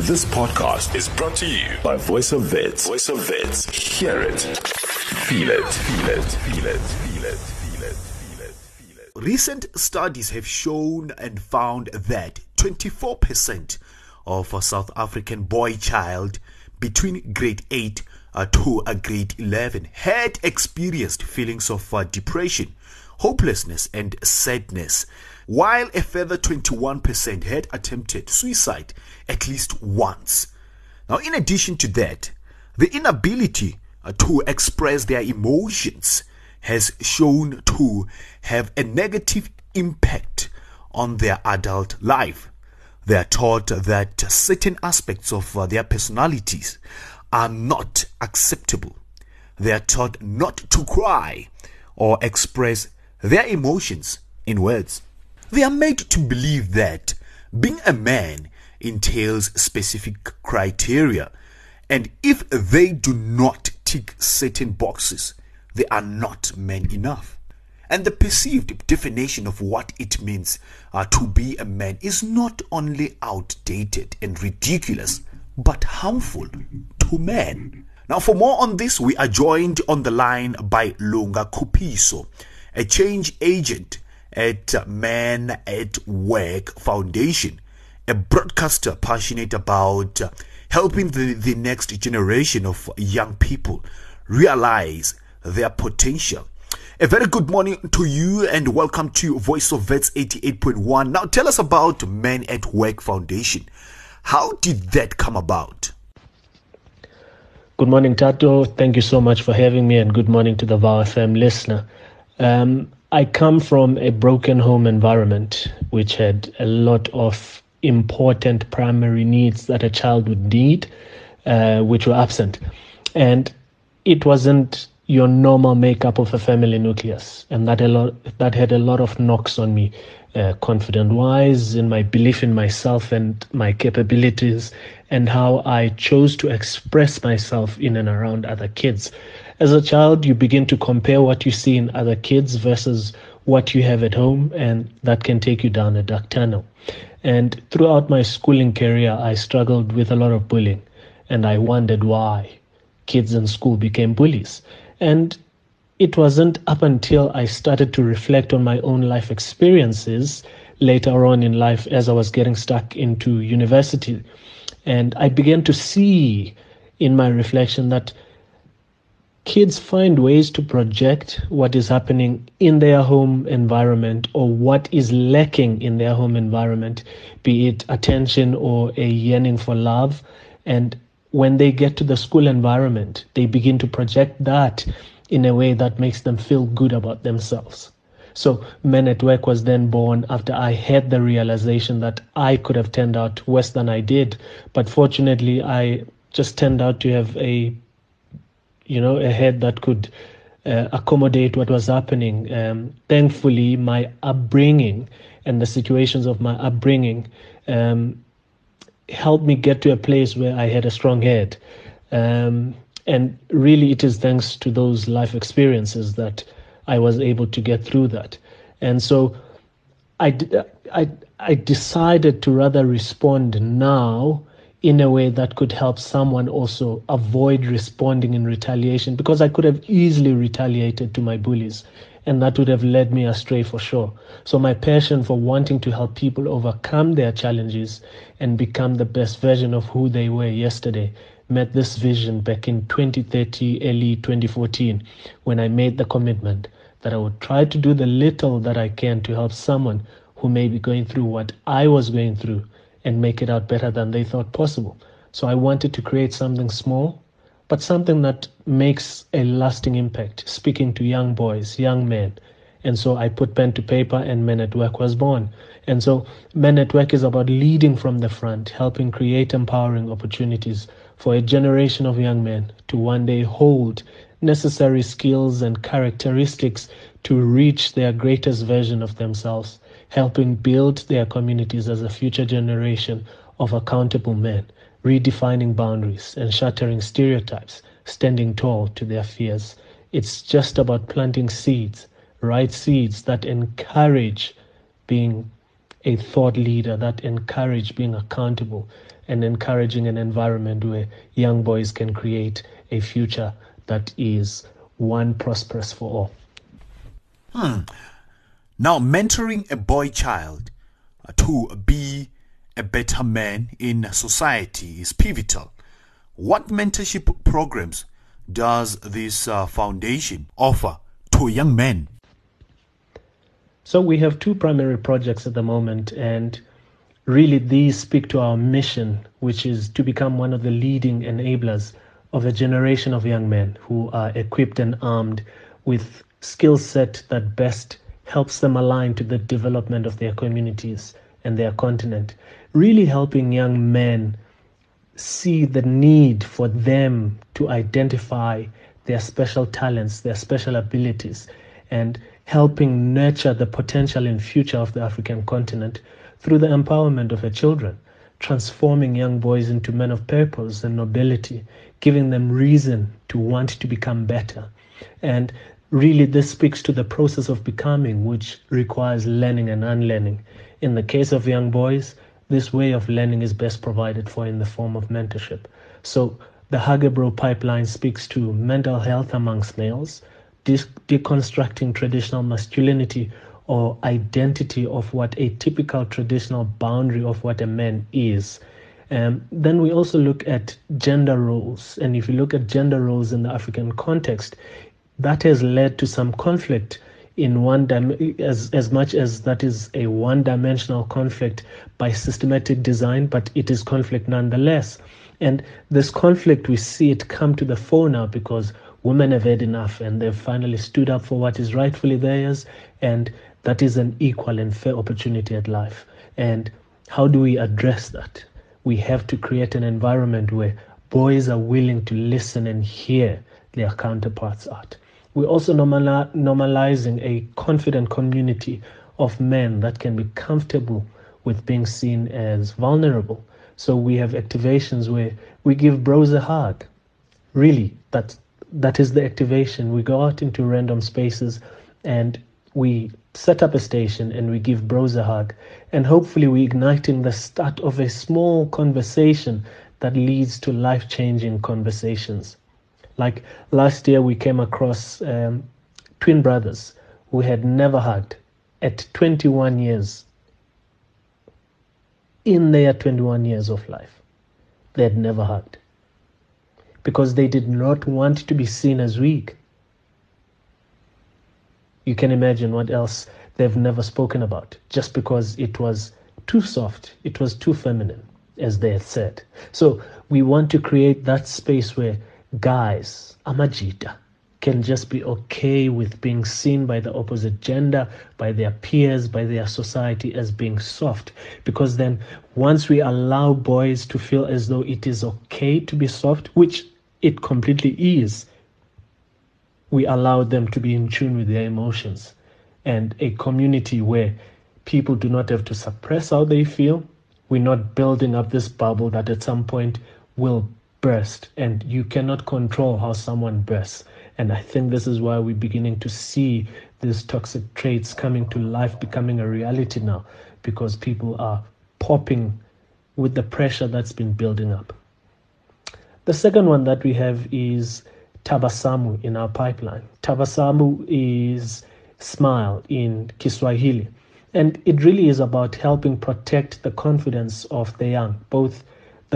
This podcast is brought to you by Voice of Wits. Voice of Wits. Hear it. Feel it. Feel it. Feel it. Feel it. Feel it. Feel it. Feel it. Recent studies have shown and found that 24% of a South African boy child between grade 8 uh, to a grade 11 had experienced feelings of uh, depression, hopelessness, and sadness, while a further 21% had attempted suicide at least once. Now, in addition to that, the inability uh, to express their emotions has shown to have a negative impact on their adult life. They are taught that certain aspects of uh, their personalities are not acceptable. They are taught not to cry or express their emotions in words. They are made to believe that being a man entails specific criteria, and if they do not tick certain boxes, they are not men enough. And the perceived definition of what it means uh, to be a man is not only outdated and ridiculous, but harmful to men. Now, for more on this, we are joined on the line by Lunga Khuphiso, a change agent at Man at Work Foundation, a broadcaster passionate about helping the, the next generation of young people realize their potential. A very good morning to you and welcome to Voice of Wits 88.1. Now tell us about Men at Work Foundation. How did that come about? Good morning, Thato. Thank you so much for having me, and good morning to the VOW FM listener. Um, I come from a broken home environment, which had a lot of important primary needs that a child would need, uh, which were absent. And it wasn't your normal makeup of a family nucleus, and that a lot that had a lot of knocks on me, uh, confident wise in my belief in myself and my capabilities, and how I chose to express myself in and around other kids. As a child, you begin to compare what you see in other kids versus what you have at home, and that can take you down a dark tunnel. And throughout my schooling career, I struggled with a lot of bullying, and I wondered why kids in school became bullies. And it wasn't up until I started to reflect on my own life experiences later on in life as I was getting stuck into university. And I began to see in my reflection that kids find ways to project what is happening in their home environment or what is lacking in their home environment, be it attention or a yearning for love. And when they get to the school environment, they begin to project that in a way that makes them feel good about themselves. So, Men at Work was then born after I had the realization that I could have turned out worse than I did. But fortunately, I just turned out to have a, you know, a head that could uh, accommodate what was happening. Um, thankfully, my upbringing and the situations of my upbringing um, helped me get to a place where I had a strong head. Um, and really, it is thanks to those life experiences that I was able to get through that. And so I, I, I decided to rather respond now in a way that could help someone also avoid responding in retaliation because I could have easily retaliated to my bullies and that would have led me astray for sure. So, my passion for wanting to help people overcome their challenges and become the best version of who they were yesterday met this vision back in 2030, early 2014, when I made the commitment that I would try to do the little that I can to help someone who may be going through what I was going through and make it out better than they thought possible. So, I wanted to create something small but something that makes a lasting impact, speaking to young boys, young men. And so I put pen to paper and Men at Work was born. And so Men at Work is about leading from the front, helping create empowering opportunities for a generation of young men to one day hold necessary skills and characteristics to reach their greatest version of themselves, helping build their communities as a future generation of accountable men redefining boundaries and shattering stereotypes, standing tall to their fears. It's just about planting seeds, right seeds that encourage being a thought leader, that encourage being accountable, and encouraging an environment where young boys can create a future that is one prosperous for all. Hmm. Now, mentoring a boy child to be a better man in society is pivotal. What mentorship programs does this uh, foundation offer to young men? So, we have two primary projects at the moment, and really these speak to our mission, which is to become one of the leading enablers of a generation of young men who are equipped and armed with skill set that best helps them align to the development of their communities and their continent. Really helping young men see the need for them to identify their special talents, their special abilities, and helping nurture the potential and future of the African continent through the empowerment of their children, transforming young boys into men of purpose and nobility, giving them reason to want to become better. And really, this speaks to the process of becoming, which requires learning and unlearning. In the case of young boys, this way of learning is best provided for in the form of mentorship. So the Hagebro pipeline speaks to mental health amongst males, de- deconstructing traditional masculinity or identity of what a typical traditional boundary of what a man is. Um, then we also look at gender roles. And if you look at gender roles in the African context, that has led to some conflict in one dim- as as much as that is a one dimensional conflict by systematic design but it is conflict nonetheless. And this conflict we see it come to the fore now because women have had enough and they've finally stood up for what is rightfully theirs and that is an equal and fair opportunity at life. And how do we address that? We have to create an environment where boys are willing to listen and hear their counterparts out we're also normalizing a confident community of men that can be comfortable with being seen as vulnerable. So we have activations where we give bros a hug. Really, that that is the activation. We go out into random spaces and we set up a station and we give bros a hug. And hopefully we igniting the start of a small conversation that leads to life-changing conversations. Like last year, we came across um, twin brothers who had never hugged at 21 years. In their 21 years of life, they had never hugged because they did not want to be seen as weak. You can imagine what else they've never spoken about just because it was too soft, it was too feminine, as they had said. So we want to create that space where guys, amajita, can just be okay with being seen by the opposite gender, by their peers, by their society as being soft. Because then, once we allow boys to feel as though it is okay to be soft, which it completely is, we allow them to be in tune with their emotions. And a community where people do not have to suppress how they feel, we're not building up this bubble that at some point will burst and you cannot control how someone bursts. And I think this is why we're beginning to see these toxic traits coming to life, becoming a reality now, because people are popping with the pressure that's been building up. The second one that we have is tabasamu in our pipeline. Tabasamu is smile in Kiswahili. And it really is about helping protect the confidence of the young, both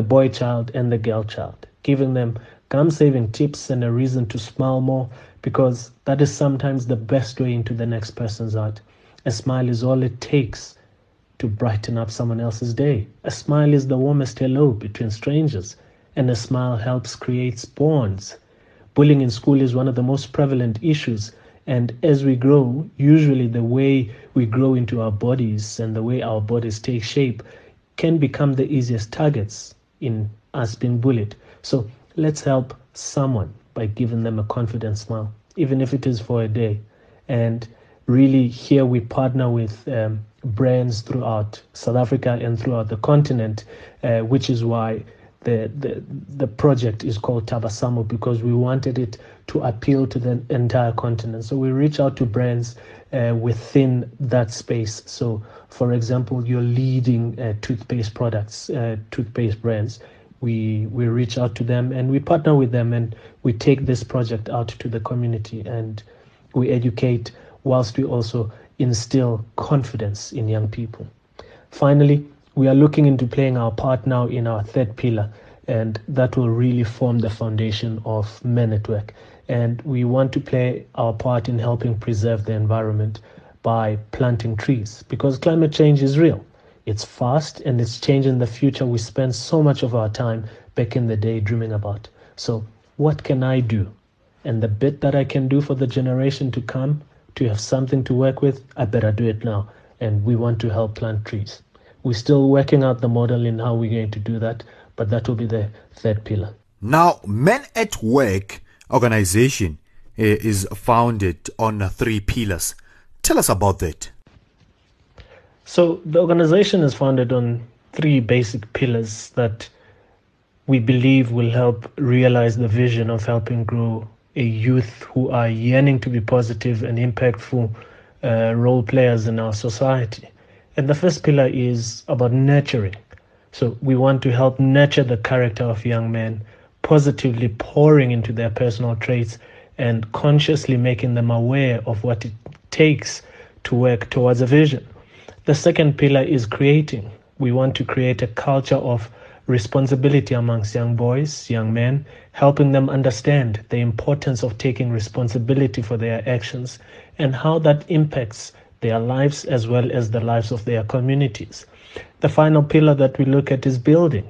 the boy child and the girl child, giving them gum saving tips and a reason to smile more because that is sometimes the best way into the next person's heart. A smile is all it takes to brighten up someone else's day. A smile is the warmest hello between strangers, and a smile helps create bonds. Bullying in school is one of the most prevalent issues, and as we grow, usually the way we grow into our bodies and the way our bodies take shape can become the easiest targets in us being bullied. So let's help someone by giving them a confident smile, even if it is for a day. And really, here we partner with um, brands throughout South Africa and throughout the continent, uh, which is why the, the the project is called Tabasamu because we wanted it to appeal to the entire continent. So we reach out to brands within that space. So, for example, you're leading uh, toothpaste products, uh, toothpaste brands. We we reach out to them and we partner with them and we take this project out to the community and we educate whilst we also instill confidence in young people. Finally, we are looking into playing our part now in our third pillar, and that will really form the foundation of Men at Work. And we want to play our part in helping preserve the environment by planting trees because climate change is real. It's fast and it's changing the future we spend so much of our time back in the day dreaming about. So, what can I do? And the bit that I can do for the generation to come to have something to work with, I better do it now. And we want to help plant trees. We're still working out the model in how we're going to do that, but that will be the third pillar. Now, Men at Work organization eh, is founded on three pillars. Tell us about that. So, the organization is founded on three basic pillars that we believe will help realize the vision of helping grow a youth who are yearning to be positive and impactful uh, role players in our society. And the first pillar is about nurturing. So we want to help nurture the character of young men, positively pouring into their personal traits and consciously making them aware of what it takes to work towards a vision. The second pillar is creating. We want to create a culture of responsibility amongst young boys, young men, helping them understand the importance of taking responsibility for their actions and how that impacts their lives as well as the lives of their communities. The final pillar that we look at is building.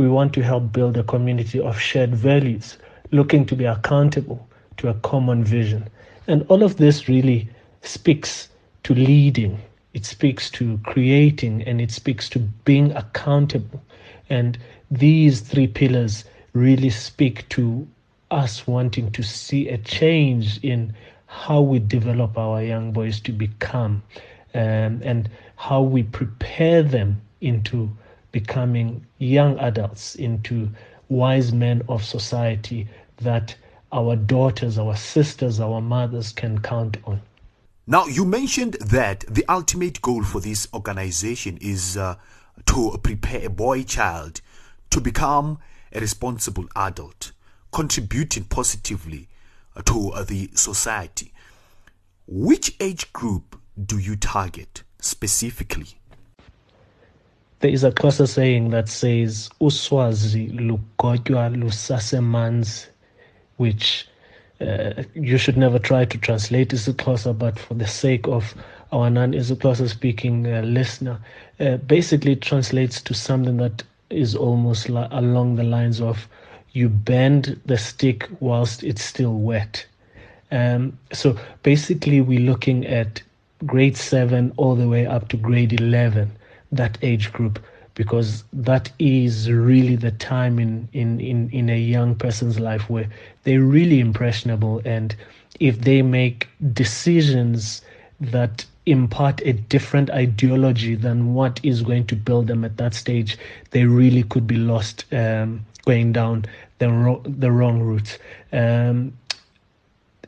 We want to help build a community of shared values, looking to be accountable to a common vision. And all of this really speaks to leading, it speaks to creating, and it speaks to being accountable. And these three pillars really speak to us wanting to see a change in how we develop our young boys to become um, and how we prepare them into becoming young adults, into wise men of society that our daughters, our sisters, our mothers can count on. Now, you mentioned that the ultimate goal for this organization is uh, to prepare a boy child to become a responsible adult, contributing positively to the society. Which age group do you target specifically? There is a Xhosa saying that says uswazi lugotywa lusasemanzi, which uh, you should never try to translate isiXhosa, but for the sake of our non-isiXhosa speaking uh, listener, uh, basically translates to something that is almost along the lines of you bend the stick whilst it's still wet. Um, so basically, we're looking at grade seven all the way up to grade 11, that age group, because that is really the time in, in, in, in a young person's life where they're really impressionable. And if they make decisions that impart a different ideology than what is going to build them at that stage, they really could be lost um, going down the, ro- the wrong route. Um,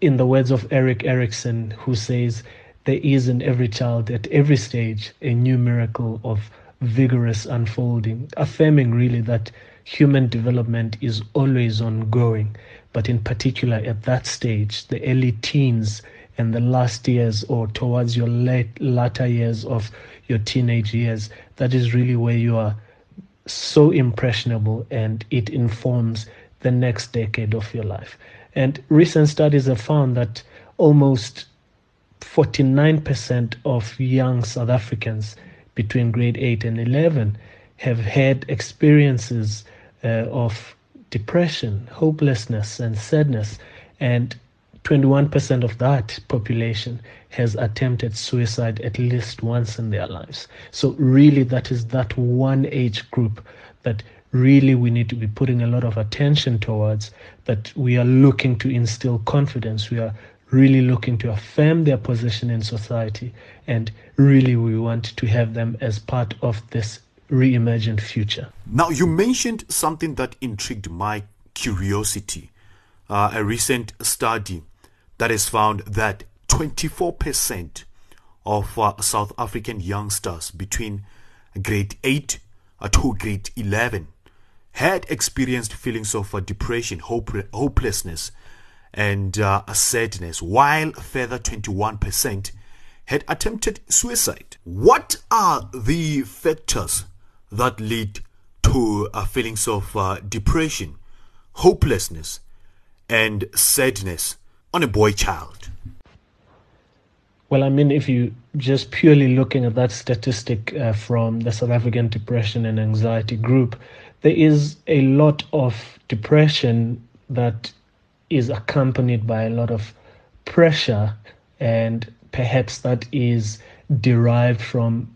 in the words of Erik Erikson, who says, There is in every child at every stage a new miracle of vigorous unfolding, affirming really that human development is always ongoing, but in particular at that stage, the early teens and the last years or towards your late latter years of your teenage years, that is really where you are so impressionable and it informs the next decade of your life. And recent studies have found that almost 49% of young South Africans between grade 8 and 11 have had experiences uh, of depression, hopelessness, and sadness. And 21% of that population has attempted suicide at least once in their lives. So, really, that is that one age group that really we need to be putting a lot of attention towards, that we are looking to instill confidence. We are really looking to affirm their position in society, and really we want to have them as part of this reimagined future. Now, you mentioned something that intrigued my curiosity. Uh, a recent study that has found that 24% of uh, South African youngsters between grade 8 uh, to grade 11 had experienced feelings of uh, depression, hope, hopelessness, and uh, sadness, while further 21% had attempted suicide. What are the factors that lead to uh, feelings of uh, depression, hopelessness, and sadness on a boy child? Well, I mean, if you just purely looking at that statistic uh, from the South African Depression and Anxiety Group, there is a lot of depression that is accompanied by a lot of pressure, and perhaps that is derived from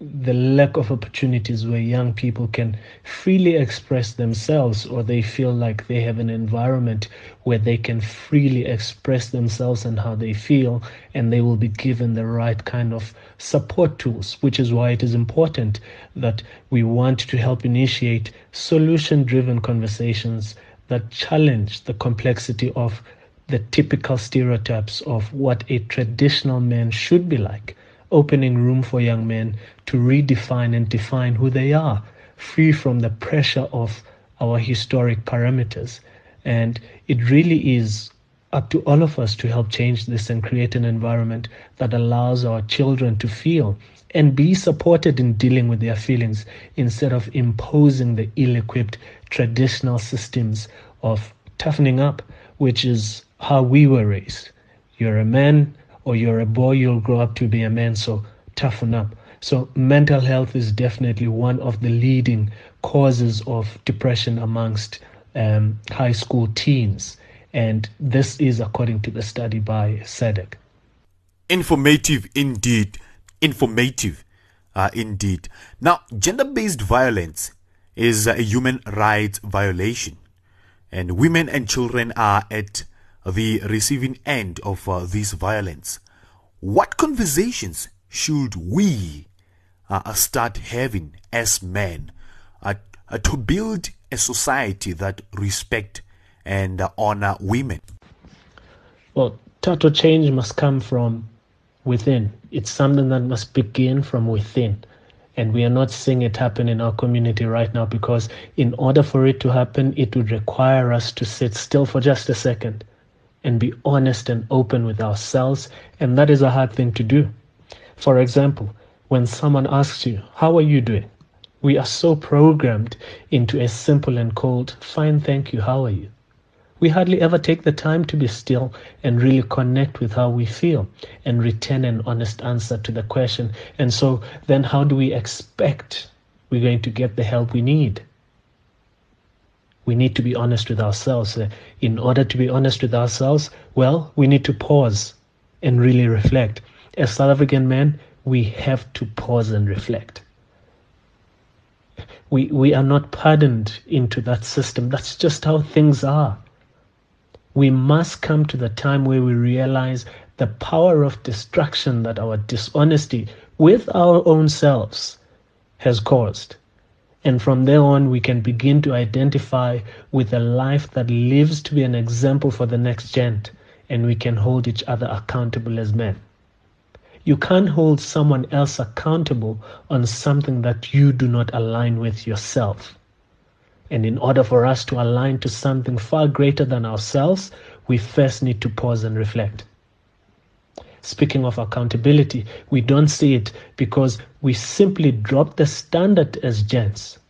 the lack of opportunities where young people can freely express themselves or they feel like they have an environment where they can freely express themselves and how they feel and they will be given the right kind of support tools which is why it is important that we want to help initiate solution driven conversations that challenge the complexity of the typical stereotypes of what a traditional man should be like opening room for young men to redefine and define who they are, free from the pressure of our historic parameters. And it really is up to all of us to help change this and create an environment that allows our children to feel and be supported in dealing with their feelings instead of imposing the ill equipped traditional systems of toughening up, which is how we were raised. You're a man, or you're a boy, you'll grow up to be a man, so toughen up. So, mental health is definitely one of the leading causes of depression amongst um, high school teens. And this is according to the study by SADAG. Informative indeed. Informative uh, indeed. Now, gender based violence is a human rights violation, and women and children are at the receiving end of uh, this violence. What conversations should we uh, start having as men uh, to build a society that respect and uh, honor women? Well, total change must come from within. It's something that must begin from within. And we are not seeing it happen in our community right now because, in order for it to happen, it would require us to sit still for just a second and be honest and open with ourselves. And that is a hard thing to do. For example, when someone asks you, How are you doing? We are so programmed into a simple and cold, Fine, thank you, how are you? We hardly ever take the time to be still and really connect with how we feel and return an honest answer to the question. And so, then how do we expect we're going to get the help we need? we need to be honest with ourselves. Uh, in order to be honest with ourselves, well, we need to pause and really reflect. As South African men, we have to pause and reflect. We, we are not pardoned into that system. That's just how things are. We must come to the time where we realize the power of destruction that our dishonesty with our own selves has caused. And from there on, we can begin to identify with a life that lives to be an example for the next gen, and we can hold each other accountable as men. You can't hold someone else accountable on something that you do not align with yourself. And in order for us to align to something far greater than ourselves, we first need to pause and reflect. Speaking of accountability, we don't see it because we simply drop the standard as gents.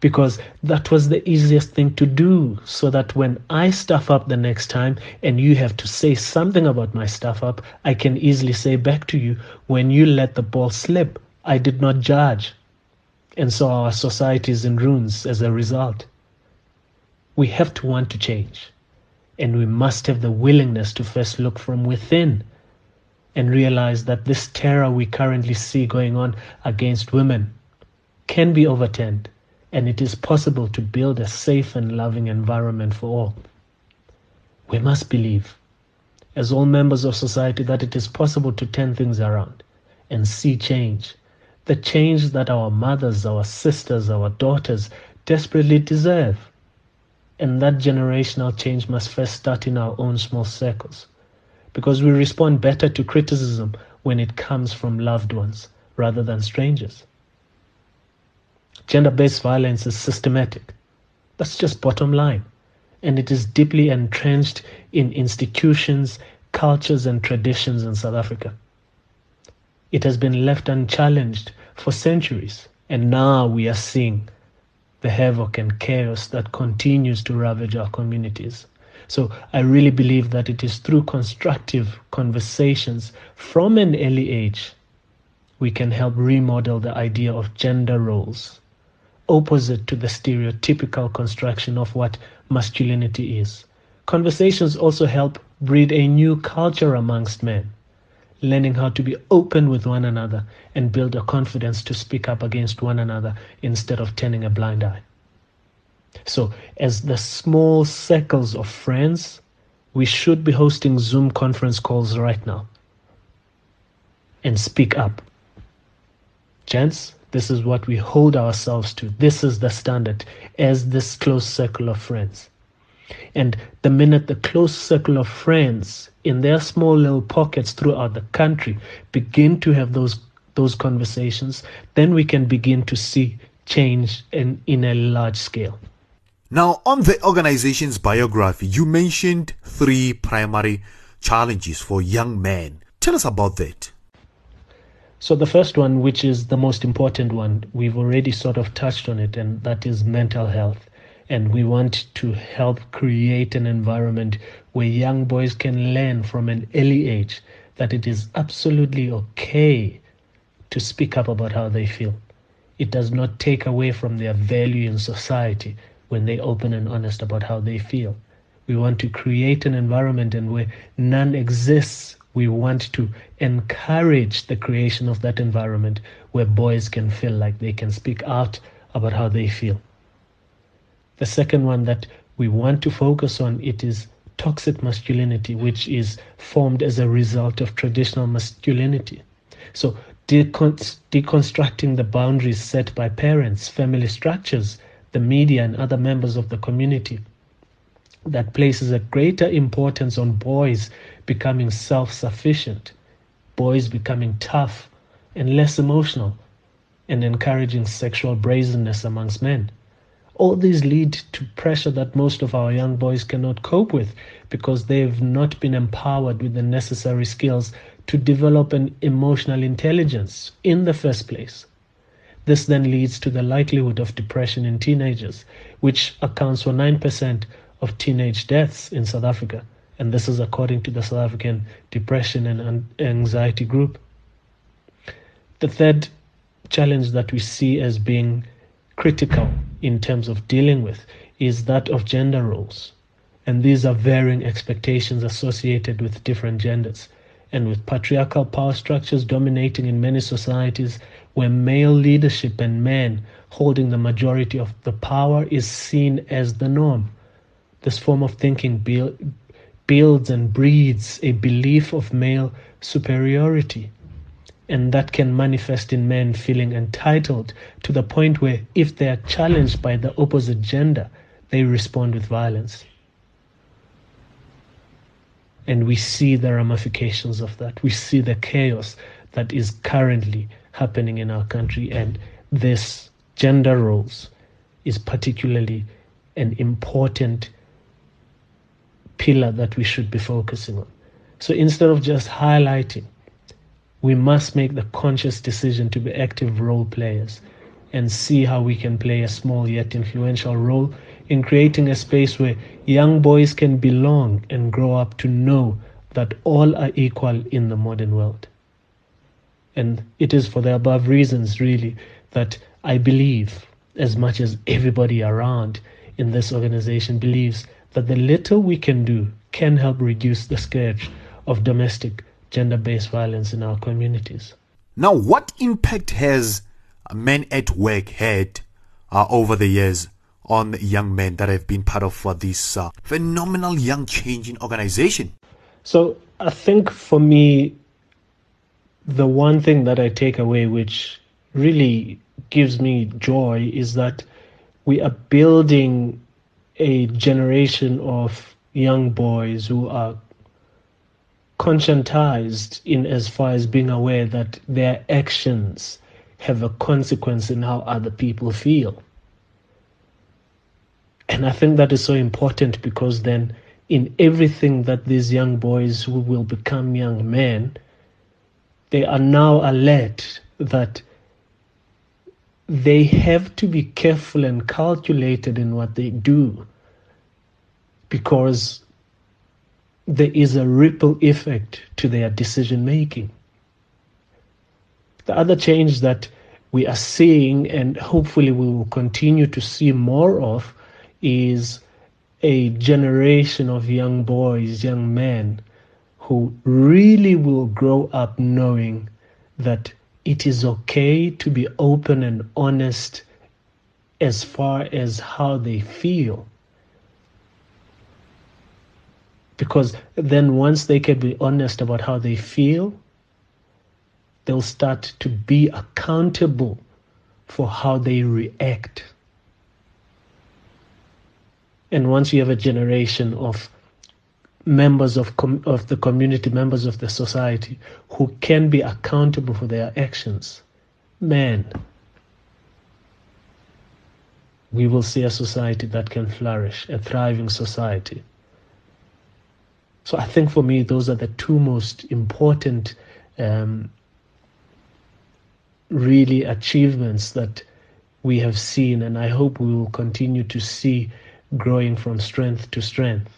Because that was the easiest thing to do, so that when I stuff up the next time and you have to say something about my stuff up, I can easily say back to you, when you let the ball slip, I did not judge. And so our society is in ruins as a result. We have to want to change. And we must have the willingness to first look from within and realize that this terror we currently see going on against women can be overturned and it is possible to build a safe and loving environment for all. We must believe, as all members of society, that it is possible to turn things around and see change. The change that our mothers, our sisters, our daughters desperately deserve. And that generational change must first start in our own small circles because we respond better to criticism when it comes from loved ones rather than strangers. Gender based violence is systematic. That's just bottom line. And it is deeply entrenched in institutions, cultures, and traditions in South Africa. It has been left unchallenged for centuries, and now we are seeing the havoc and chaos that continues to ravage our communities. So I really believe that it is through constructive conversations from an early age we can help remodel the idea of gender roles, opposite to the stereotypical construction of what masculinity is. Conversations also help breed a new culture amongst men, learning how to be open with one another and build a confidence to speak up against one another instead of turning a blind eye. So, as the small circles of friends, we should be hosting Zoom conference calls right now and speak up. Gents, this is what we hold ourselves to. This is the standard as this close circle of friends. And the minute the close circle of friends in their small little pockets throughout the country begin to have those those conversations, then we can begin to see change in, in a large scale. Now, on the organization's biography, you mentioned three primary challenges for young men. Tell us about that. So, the first one, which is the most important one, we've already sort of touched on it, and that is mental health. And we want to help create an environment where young boys can learn from an early age that it is absolutely okay to speak up about how they feel. It does not take away from their value in society when they open and honest about how they feel. We want to create an environment and where none exists we want to encourage the creation of that environment where boys can feel like they can speak out about how they feel. The second one that we want to focus on it is toxic masculinity, which is formed as a result of traditional masculinity. So deconstructing the boundaries set by parents, family structures, the media, and other members of the community that places a greater importance on boys becoming self sufficient, boys becoming tough and less emotional, and encouraging sexual brazenness amongst men. All these lead to pressure that most of our young boys cannot cope with because they've not been empowered with the necessary skills to develop an emotional intelligence in the first place. This then leads to the likelihood of depression in teenagers, which accounts for 9% of teenage deaths in South Africa and this is according to the South African Depression and Anxiety Group. The third challenge that we see as being critical in terms of dealing with is that of gender roles. And these are varying expectations associated with different genders. And with patriarchal power structures dominating in many societies, where male leadership and men holding the majority of the power is seen as the norm. This form of thinking builds and breeds a belief of male superiority. And that can manifest in men feeling entitled to the point where, if they are challenged by the opposite gender, they respond with violence. And we see the ramifications of that. We see the chaos that is currently happening in our country. And this gender roles is particularly an important pillar that we should be focusing on. So instead of just highlighting, we must make the conscious decision to be active role players and see how we can play a small yet influential role in creating a space where young boys can belong and grow up to know that all are equal in the modern world. And it is for the above reasons, really, that I believe, as much as everybody around in this organization believes, that the little we can do can help reduce the scourge of domestic gender based violence in our communities. Now, what impact has Men at Work had uh, over the years on young men that have been part of uh, this uh, phenomenal young changing organization? So, I think for me, the one thing that I take away, which really gives me joy, is that we are building a generation of young boys who are conscientized in as far as being aware that their actions have a consequence in how other people feel. And I think that is so important because then, in everything that these young boys who will become young men, they are now alert that they have to be careful and calculated in what they do because there is a ripple effect to their decision making. The other change that we are seeing, and hopefully we will continue to see more of, is a generation of young boys, young men, who really will grow up knowing that it is okay to be open and honest as far as how they feel because then once they can be honest about how they feel, they'll start to be accountable for how they react. And once you have a generation of members of, com- of the community, members of the society who can be accountable for their actions, man, we will see a society that can flourish, a thriving society. So I think for me, those are the two most important, um, really achievements that we have seen, and I hope we will continue to see growing from strength to strength.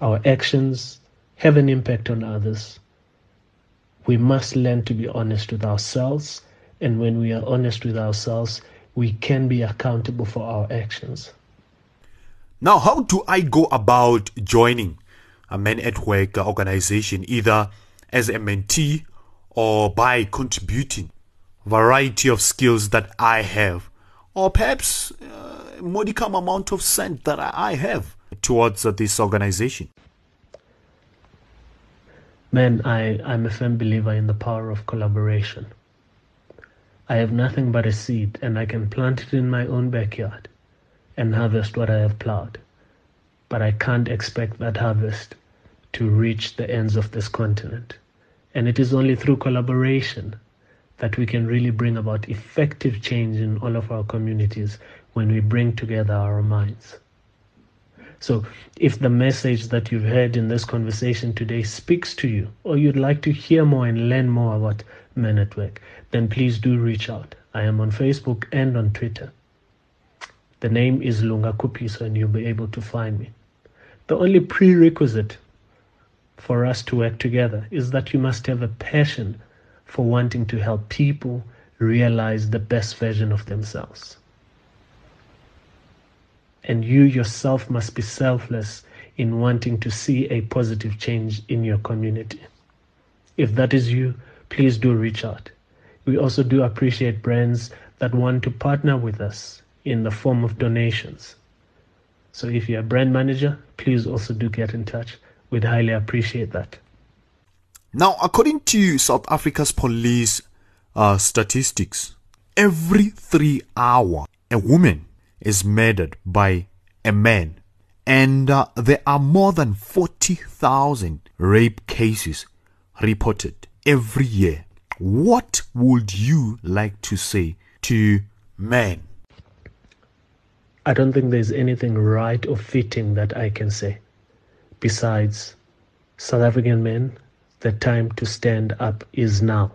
Our actions have an impact on others. We must learn to be honest with ourselves, and when we are honest with ourselves, we can be accountable for our actions. Now, how do I go about joining a Men at Work organization, either as a mentee or by contributing variety of skills that I have, or perhaps uh, modicum amount of cent that I have towards uh, this organization? Man, I, I'm a firm believer in the power of collaboration. I have nothing but a seed, and I can plant it in my own backyard and harvest what I have plowed. But I can't expect that harvest to reach the ends of this continent. And it is only through collaboration that we can really bring about effective change in all of our communities when we bring together our minds. So, if the message that you've heard in this conversation today speaks to you, or you'd like to hear more and learn more about Men at Work, then please do reach out. I am on Facebook and on Twitter. The name is Lunga Khuphiso, and you'll be able to find me. The only prerequisite for us to work together is that you must have a passion for wanting to help people realize the best version of themselves. And you yourself must be selfless in wanting to see a positive change in your community. If that is you, please do reach out. We also do appreciate brands that want to partner with us in the form of donations. So if you're a brand manager, please also do get in touch. We'd highly appreciate that. Now, according to South Africa's police uh, statistics, every three hour a woman is murdered by a man, and uh, there are more than 40,000 rape cases reported every year. What would you like to say to men I don't think there's anything right or fitting that I can say. Besides, South African men, the time to stand up is now.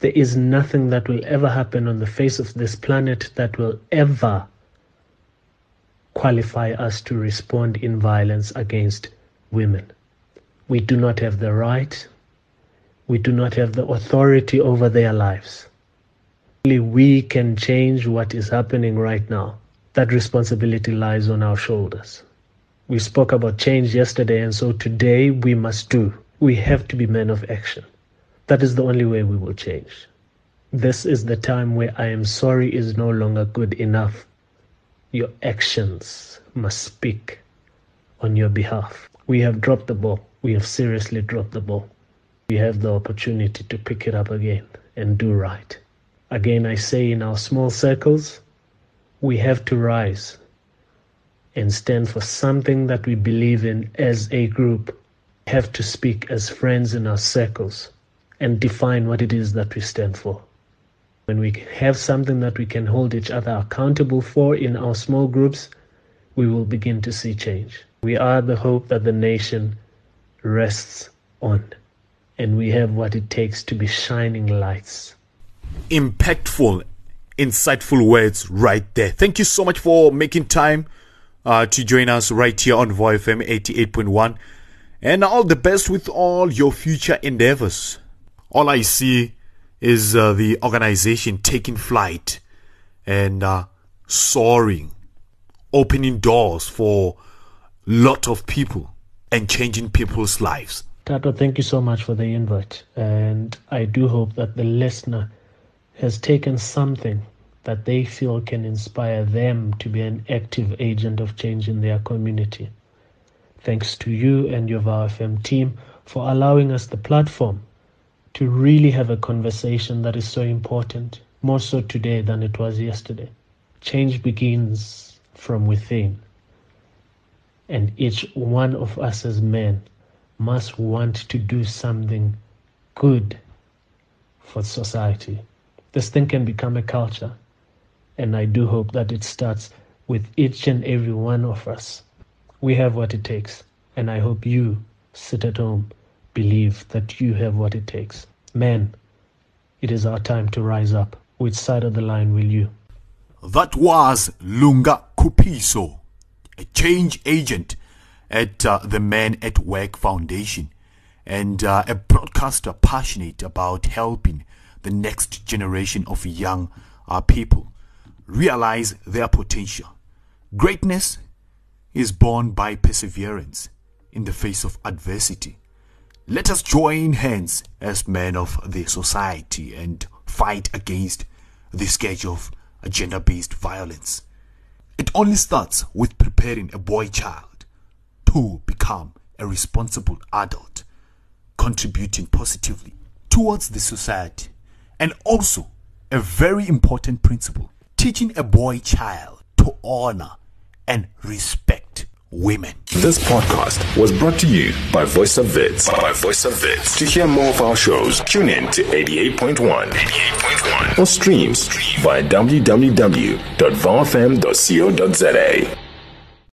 There is nothing that will ever happen on the face of this planet that will ever qualify us to respond in violence against women. We do not have the right, we do not have the authority over their lives. Only we can change what is happening right now. That responsibility lies on our shoulders. We spoke about change yesterday, and so today we must do. We have to be men of action. That is the only way we will change. This is the time where I am sorry is no longer good enough. Your actions must speak on your behalf. We have dropped the ball. We have seriously dropped the ball. We have the opportunity to pick it up again and do right. Again, I say in our small circles, we have to rise. and stand for something that we believe in as a group, have to speak as friends in our circles and define what it is that we stand for. When we have something that we can hold each other accountable for in our small groups, we will begin to see change. We are the hope that the nation rests on, and we have what it takes to be shining lights. Impactful, insightful words right there. Thank you so much for making time uh, to join us right here on VOW FM 88.1. And all the best with all your future endeavors. All I see is uh, the organization taking flight and uh, soaring, opening doors for lot of people and changing people's lives. Thato, thank you so much for the invite. And I do hope that the listener has taken something that they feel can inspire them to be an active agent of change in their community. Thanks to you and your VOW FM team for allowing us the platform to really have a conversation that is so important, more so today than it was yesterday. Change begins from within. And each one of us as men must want to do something good for society. This thing can become a culture and I do hope that it starts with each and every one of us. We have what it takes. And I hope you sit at home, believe that you have what it takes. Men, it is our time to rise up. Which side of the line will you? That was Lunga Khuphiso, a change agent at uh, the Men at Work Foundation and uh, a broadcaster passionate about helping the next generation of young uh, people realize their potential. Greatness is born by perseverance in the face of adversity. Let us join hands as men of the society and fight against the scourge of gender based violence. It only starts with preparing a boy child to become a responsible adult, contributing positively towards the society, and also a very important principle teaching a boy child to honor and respect women. This podcast was brought to you by Voice of Wits. By Voice of Wits. To hear more of our shows, tune in to 88.1, 88.1 or streams via www.vfm.co.za.